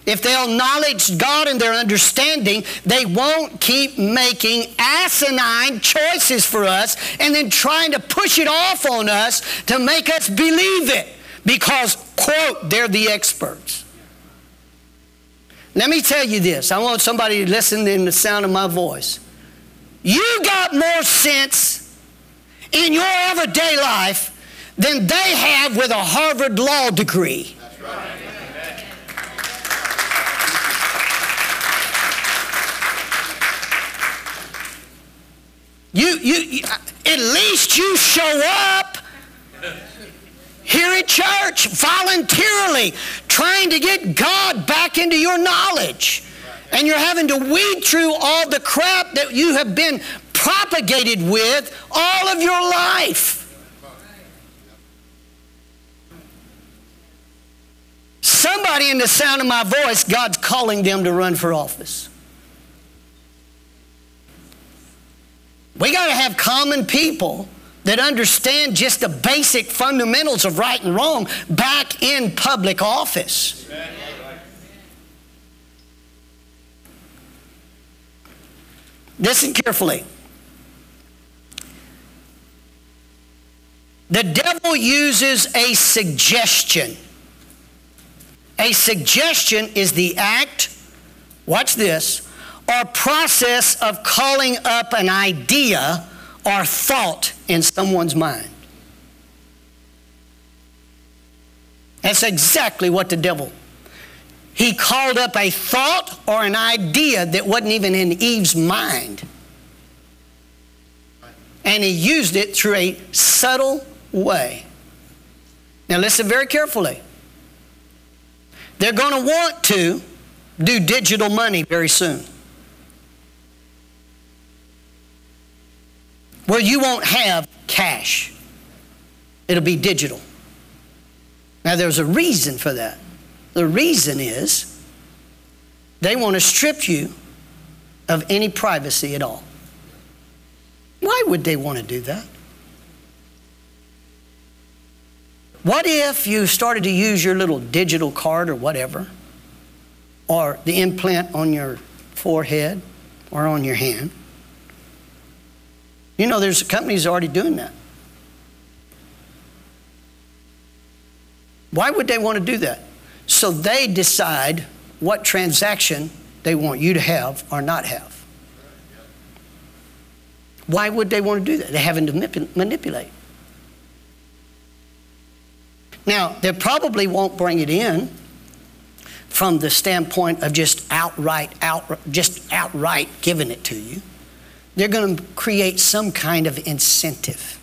If they'll acknowledge God in their understanding, they won't keep making asinine choices for us and then trying to push it off on us to make us believe it because, quote, they're the experts. Let me tell you this. I want somebody to listen in the sound of my voice. You got more sense in your everyday life than they have with a Harvard law degree. You, you, at least you show up here at church voluntarily, trying to get God back into your knowledge. And you're having to weed through all the crap that you have been propagated with all of your life. Somebody in the sound of my voice, God's calling them to run for office. We got to have common people that understand just the basic fundamentals of right and wrong back in public office. Listen carefully. The devil uses a suggestion. A suggestion is the act, watch this, or process of calling up an idea or thought in someone's mind. That's exactly what the devil. He called up a thought or an idea that wasn't even in Eve's mind. And he used it through a subtle way. Now, listen very carefully. They're going to want to do digital money very soon. Where you won't have cash. It'll be digital. Now, there's a reason for that. The reason is they want to strip you of any privacy at all. Why would they want to do that? What if you started to use your little digital card or whatever, or the implant on your forehead or on your hand? You know, there's companies already doing that. Why would they want to do that? So they decide what transaction they want you to have or not have. Why would they want to do that? They're having to manipulate. Now, they probably won't bring it in from the standpoint of just outright, out, just outright giving it to you. They're going to create some kind of incentive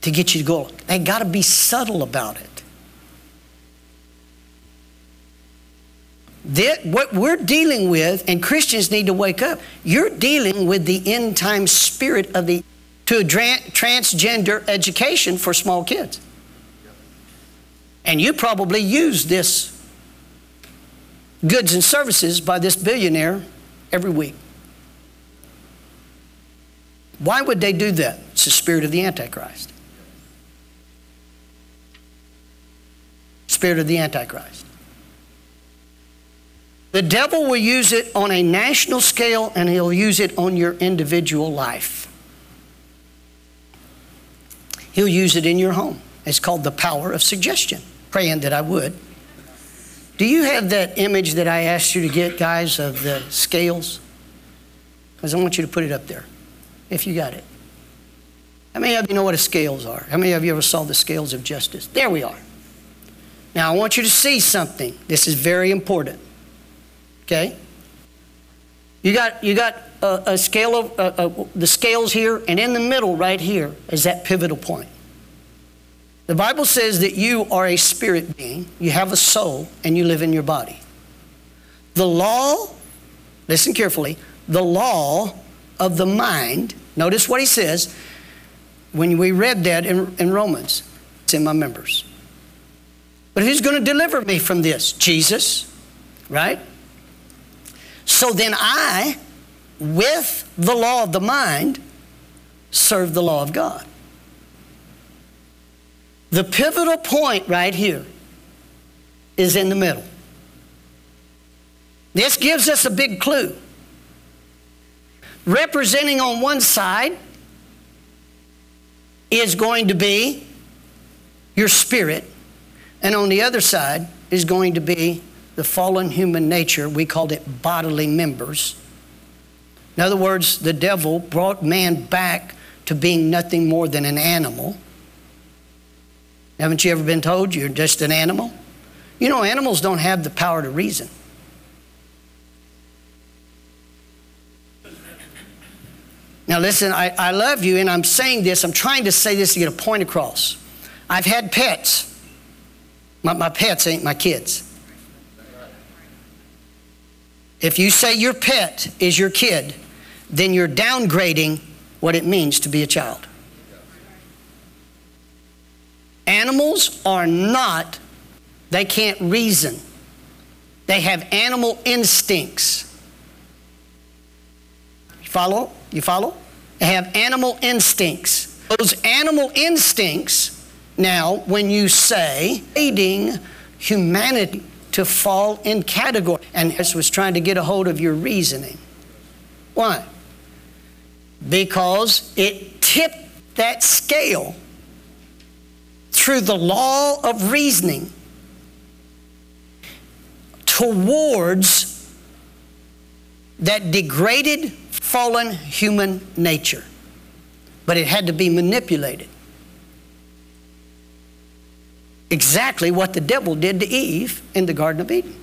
to get you to go. They got to be subtle about it. That, what we're dealing with, and Christians need to wake up, you're dealing with the end time spirit of the to transgender education for small kids. And you probably use this goods and services by this billionaire every week. Why would they do that? It's the spirit of the Antichrist. Spirit of the Antichrist. The devil will use it on a national scale and he'll use it on your individual life. He'll use it in your home. It's called the power of suggestion. Praying that I would. Do you have that image that I asked you to get, guys, of the scales? Because I want you to put it up there, if you got it. How many of you know what the scales are? How many of you ever saw the scales of justice? There we are. Now, I want you to see something. This is very important. Okay? You got, you got a, a scale of the scales here, and in the middle, right here, is that pivotal point. The Bible says that you are a spirit being, you have a soul, and you live in your body. The law, listen carefully, the law of the mind, notice what he says when we read that in, in Romans, it's in my members. But who's going to deliver me from this? Jesus, right? So then I, with the law of the mind, serve the law of God. The pivotal point right here is in the middle. This gives us a big clue. Representing on one side is going to be your spirit, and on the other side is going to be the fallen human nature. We called it bodily members. In other words, the devil brought man back to being nothing more than an animal. Haven't you ever been told you're just an animal? You know, animals don't have the power to reason. Now, listen, I, I love you, and I'm saying this, I'm trying to say this to get a point across. I've had pets. My, my pets ain't my kids. If you say your pet is your kid, then you're downgrading what it means to be a child. Animals are not, they can't reason. They have animal instincts. You follow? You follow? They have animal instincts. Those animal instincts, now, when you say, aiding humanity to fall in category. And this was trying to get a hold of your reasoning. Why? Because it tipped that scale through the law of reasoning towards that degraded, fallen human nature. But it had to be manipulated. exactly what the devil did to Eve in the Garden of Eden.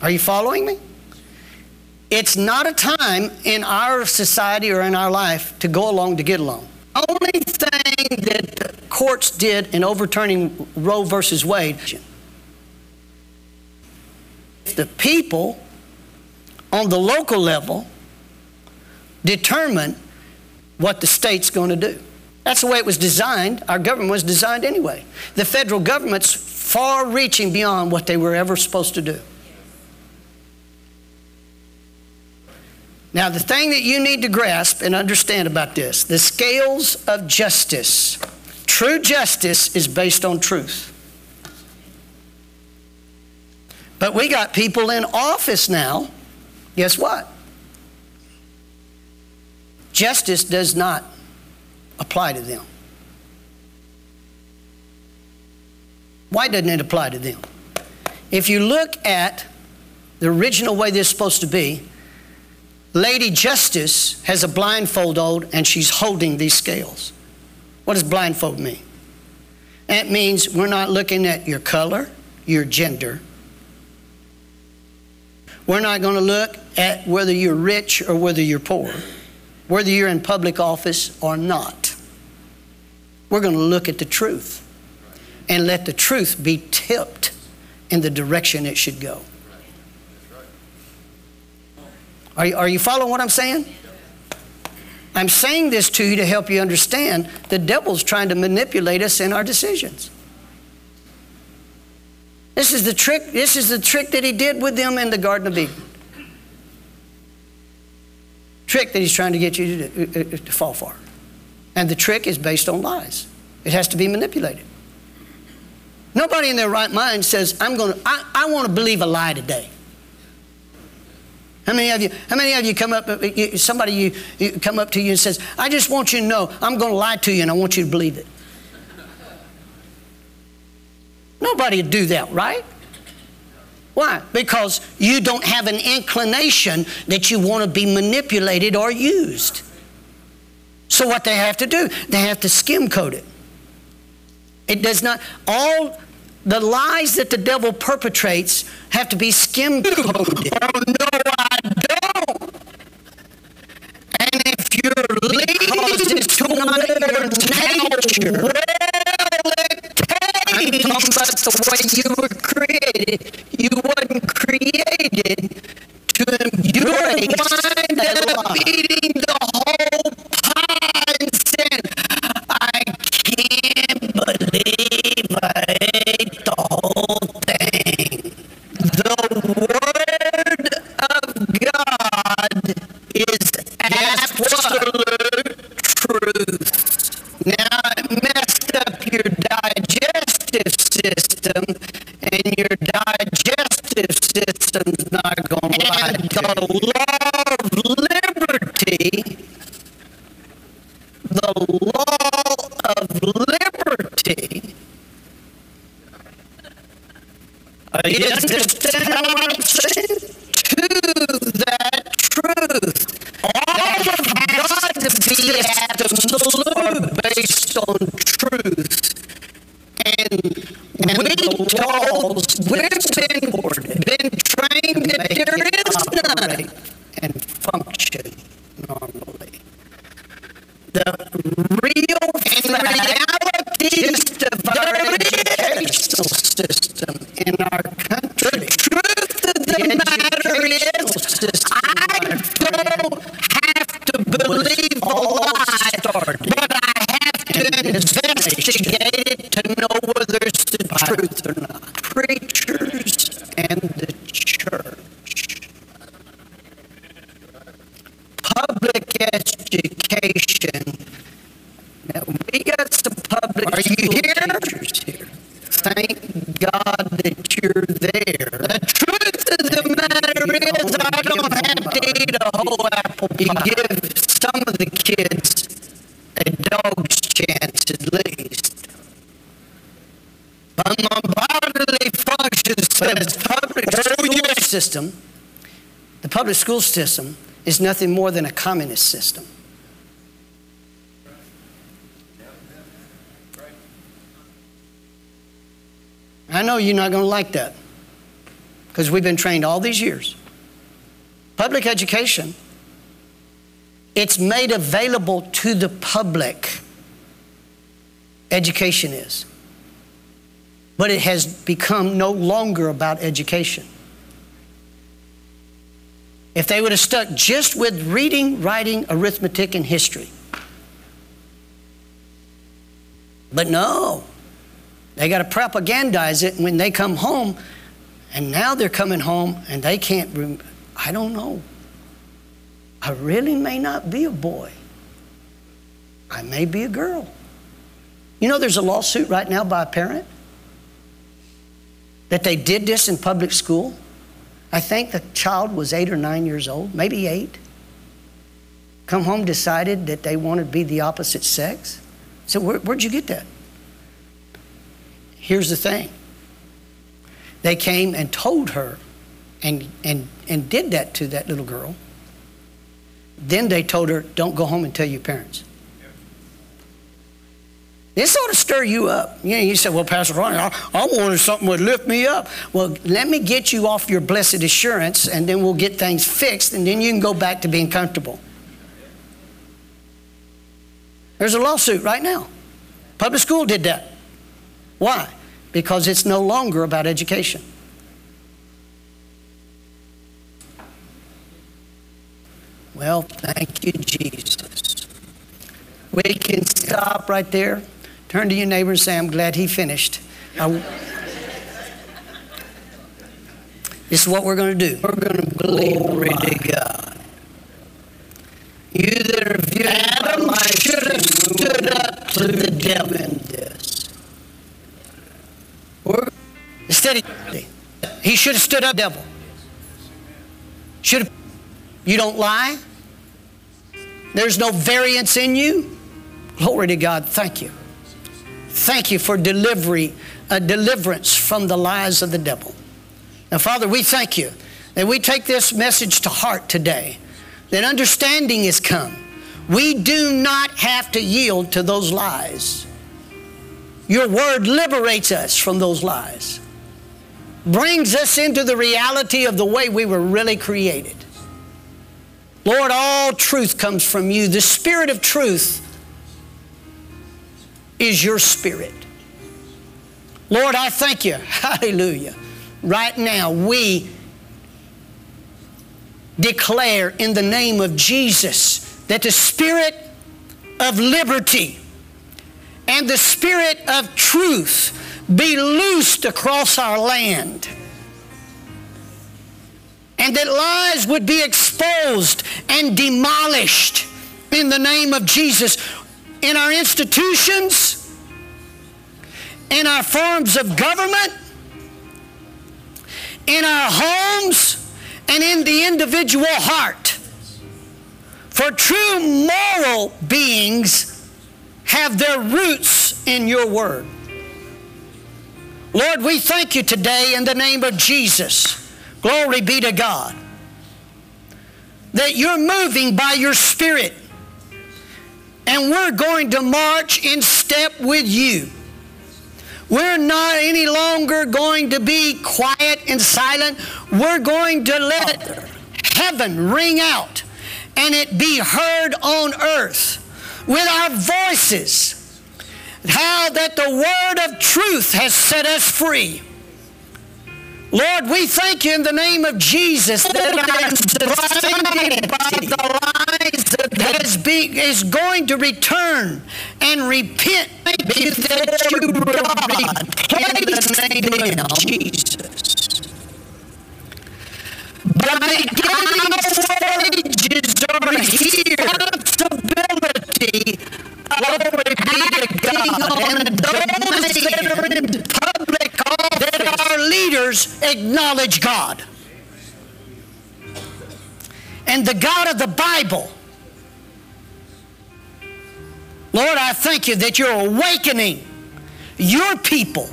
Are you following me? It's not a time in our society or in our life to go along to get along. Only thing that the courts did in overturning Roe versus Wade, the people on the local level determine what the state's going to do. That's the way it was designed. Our government was designed anyway. The federal government's far reaching beyond what they were ever supposed to do. Now, the thing that you need to grasp and understand about this the scales of justice. True justice is based on truth. But we got people in office now. Guess what? Justice does not apply to them. Why doesn't it apply to them? If you look at the original way this is supposed to be, Lady Justice has a blindfold on and she's holding these scales. What does blindfold mean? That means we're not looking at your color, your gender. We're not going to look at whether you're rich or whether you're poor, whether you're in public office or not. We're going to look at the truth and let the truth be tipped in the direction it should go. Are you, are you following what I'm saying? I'm saying this to you to help you understand the devil's trying to manipulate us in our decisions. This is the trick, this is the trick that he did with them in the Garden of Eden. Trick that he's trying to get you to, uh, uh, to fall for. And the trick is based on lies. It has to be manipulated. Nobody in their right mind says, I'm to, I, I want to believe a lie today. How many of you, how many of you come up, somebody you, you come up to you and says, I just want you to know I'm going to lie to you and I want you to believe it. Nobody would do that, right? Why? Because you don't have an inclination that you want to be manipulated or used. So, what they have to do, they have to skim coat it. It does not, all the lies that the devil perpetrates have to be skim coated. Oh, no, I don't. And if you're leading to your nature, about the way you were created. You weren't created to embrace that eating the whole pie and saying, I can't believe I ate the whole thing. The Word of God is absolute truth. Now, it messed up your system, and your digestive system's not going to like the law of liberty. The law of liberty. Are you understand what I'm saying? To that truth. All of God's be absolute based on truth. And we dolls, we've been, been trained that there is none and function normally. The real realities of our educational system in our country. The truth of the matter is, I don't have to believe a lie, but I have to investigate it to know whether it's the truth or not. Preachers and the church. Public education. Now, we got some public Are you here? teachers here. Thank God that you're there. The truth of the matter is, I don't have to eat a whole apple pie. You give some of the kids dog's chance at least. But my bodily function says public school system, the public school system is nothing more than a communist system. I know you're not going to like that because we've been trained all these years. Public education, it's made available to the public. Education is. But it has become no longer about education. If they would have stuck just with reading, writing, arithmetic, and history. But no, they got to propagandize it when they come home, and now they're coming home and they can't. Rem- I don't know. I really may not be a boy. I may be a girl. You know, there's a lawsuit right now by a parent that they did this in public school. I think the child was eight or nine years old, maybe eight. Come home, decided that they wanted to be the opposite sex. So, where, where'd you get that? Here's the thing they came and told her and, and, and did that to that little girl. Then they told her, don't go home and tell your parents. This ought to stir you up. You know, you say, well, Pastor Ronnie, I, I wanted something would lift me up. Well, let me get you off your blessed assurance, and then we'll get things fixed, and then you can go back to being comfortable. There's a lawsuit right now. Public school did that. Why? Because it's no longer about education. Well, thank you, Jesus. We can stop right there. Turn to your neighbor and say, I'm glad he finished. I, this is what we're going to do. We're going to glory to God. You that are viewing Adam my should have stood up to the devil in this. We're, he should have stood up, devil. Should have. You don't lie. There's no variance in you. Glory to God. Thank you. Thank you for delivery, a deliverance from the lies of the devil. Now, Father, we thank you that we take this message to heart today, that understanding has come. We do not have to yield to those lies. Your word liberates us from those lies, brings us into the reality of the way we were really created. Lord, all truth comes from you. The spirit of truth is your spirit. Lord, I thank you. Hallelujah. Right now, we declare in the name of Jesus that the spirit of liberty and the spirit of truth be loosed across our land. And that lies would be exposed and demolished in the name of Jesus in our institutions, in our forms of government, in our homes, and in the individual heart. For true moral beings have their roots in your word. Lord, we thank you today in the name of Jesus. Glory be to God. That you're moving by your Spirit. And we're going to march in step with you. We're not any longer going to be quiet and silent. We're going to let heaven ring out and it be heard on earth with our voices. How that the word of truth has set us free. Lord, we thank you in the name of Jesus that by the lies that is, going to return and repent that you God in the name of Jesus. By God stages are here, responsibility, public office that our leaders acknowledge God. And the God of the Bible Lord, I thank you that you're awakening your people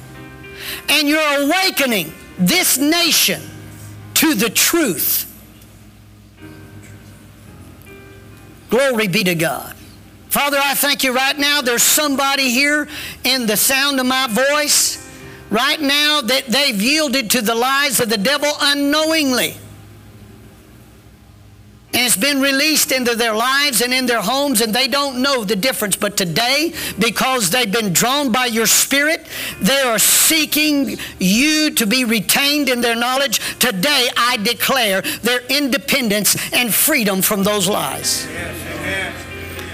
and you're awakening this nation to the truth. Glory be to God. Father, I thank you right now. There's somebody here in the sound of my voice right now that they've yielded to the lies of the devil unknowingly. And it's been released into their lives and in their homes, and they don't know the difference. But today, because they've been drawn by your Spirit, they are seeking you to be retained in their knowledge. Today, I declare their independence and freedom from those lies.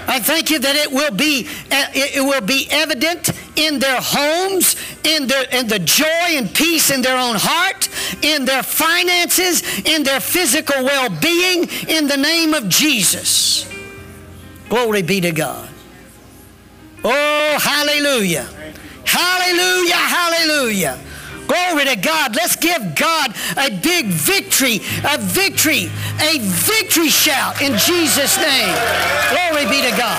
I thank you that it will be eh, it will be evident in their homes, in, their, in the joy and peace in their own heart, in their finances, in their physical well being, in the name of Jesus. Glory be to God. Oh, hallelujah. Hallelujah, hallelujah. Glory to God. Let's give God a big victory, a victory, a victory shout in Jesus' name. Glory be to God.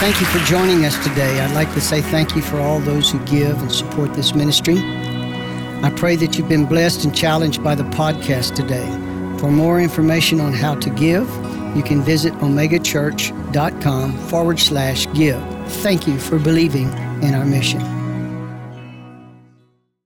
Thank you for joining us today. I'd like to say thank you for all those who give and support this ministry. I pray that you've been blessed and challenged by the podcast today. For more information on how to give, you can visit omegachurch.com forward slash give. Thank you for believing in our mission.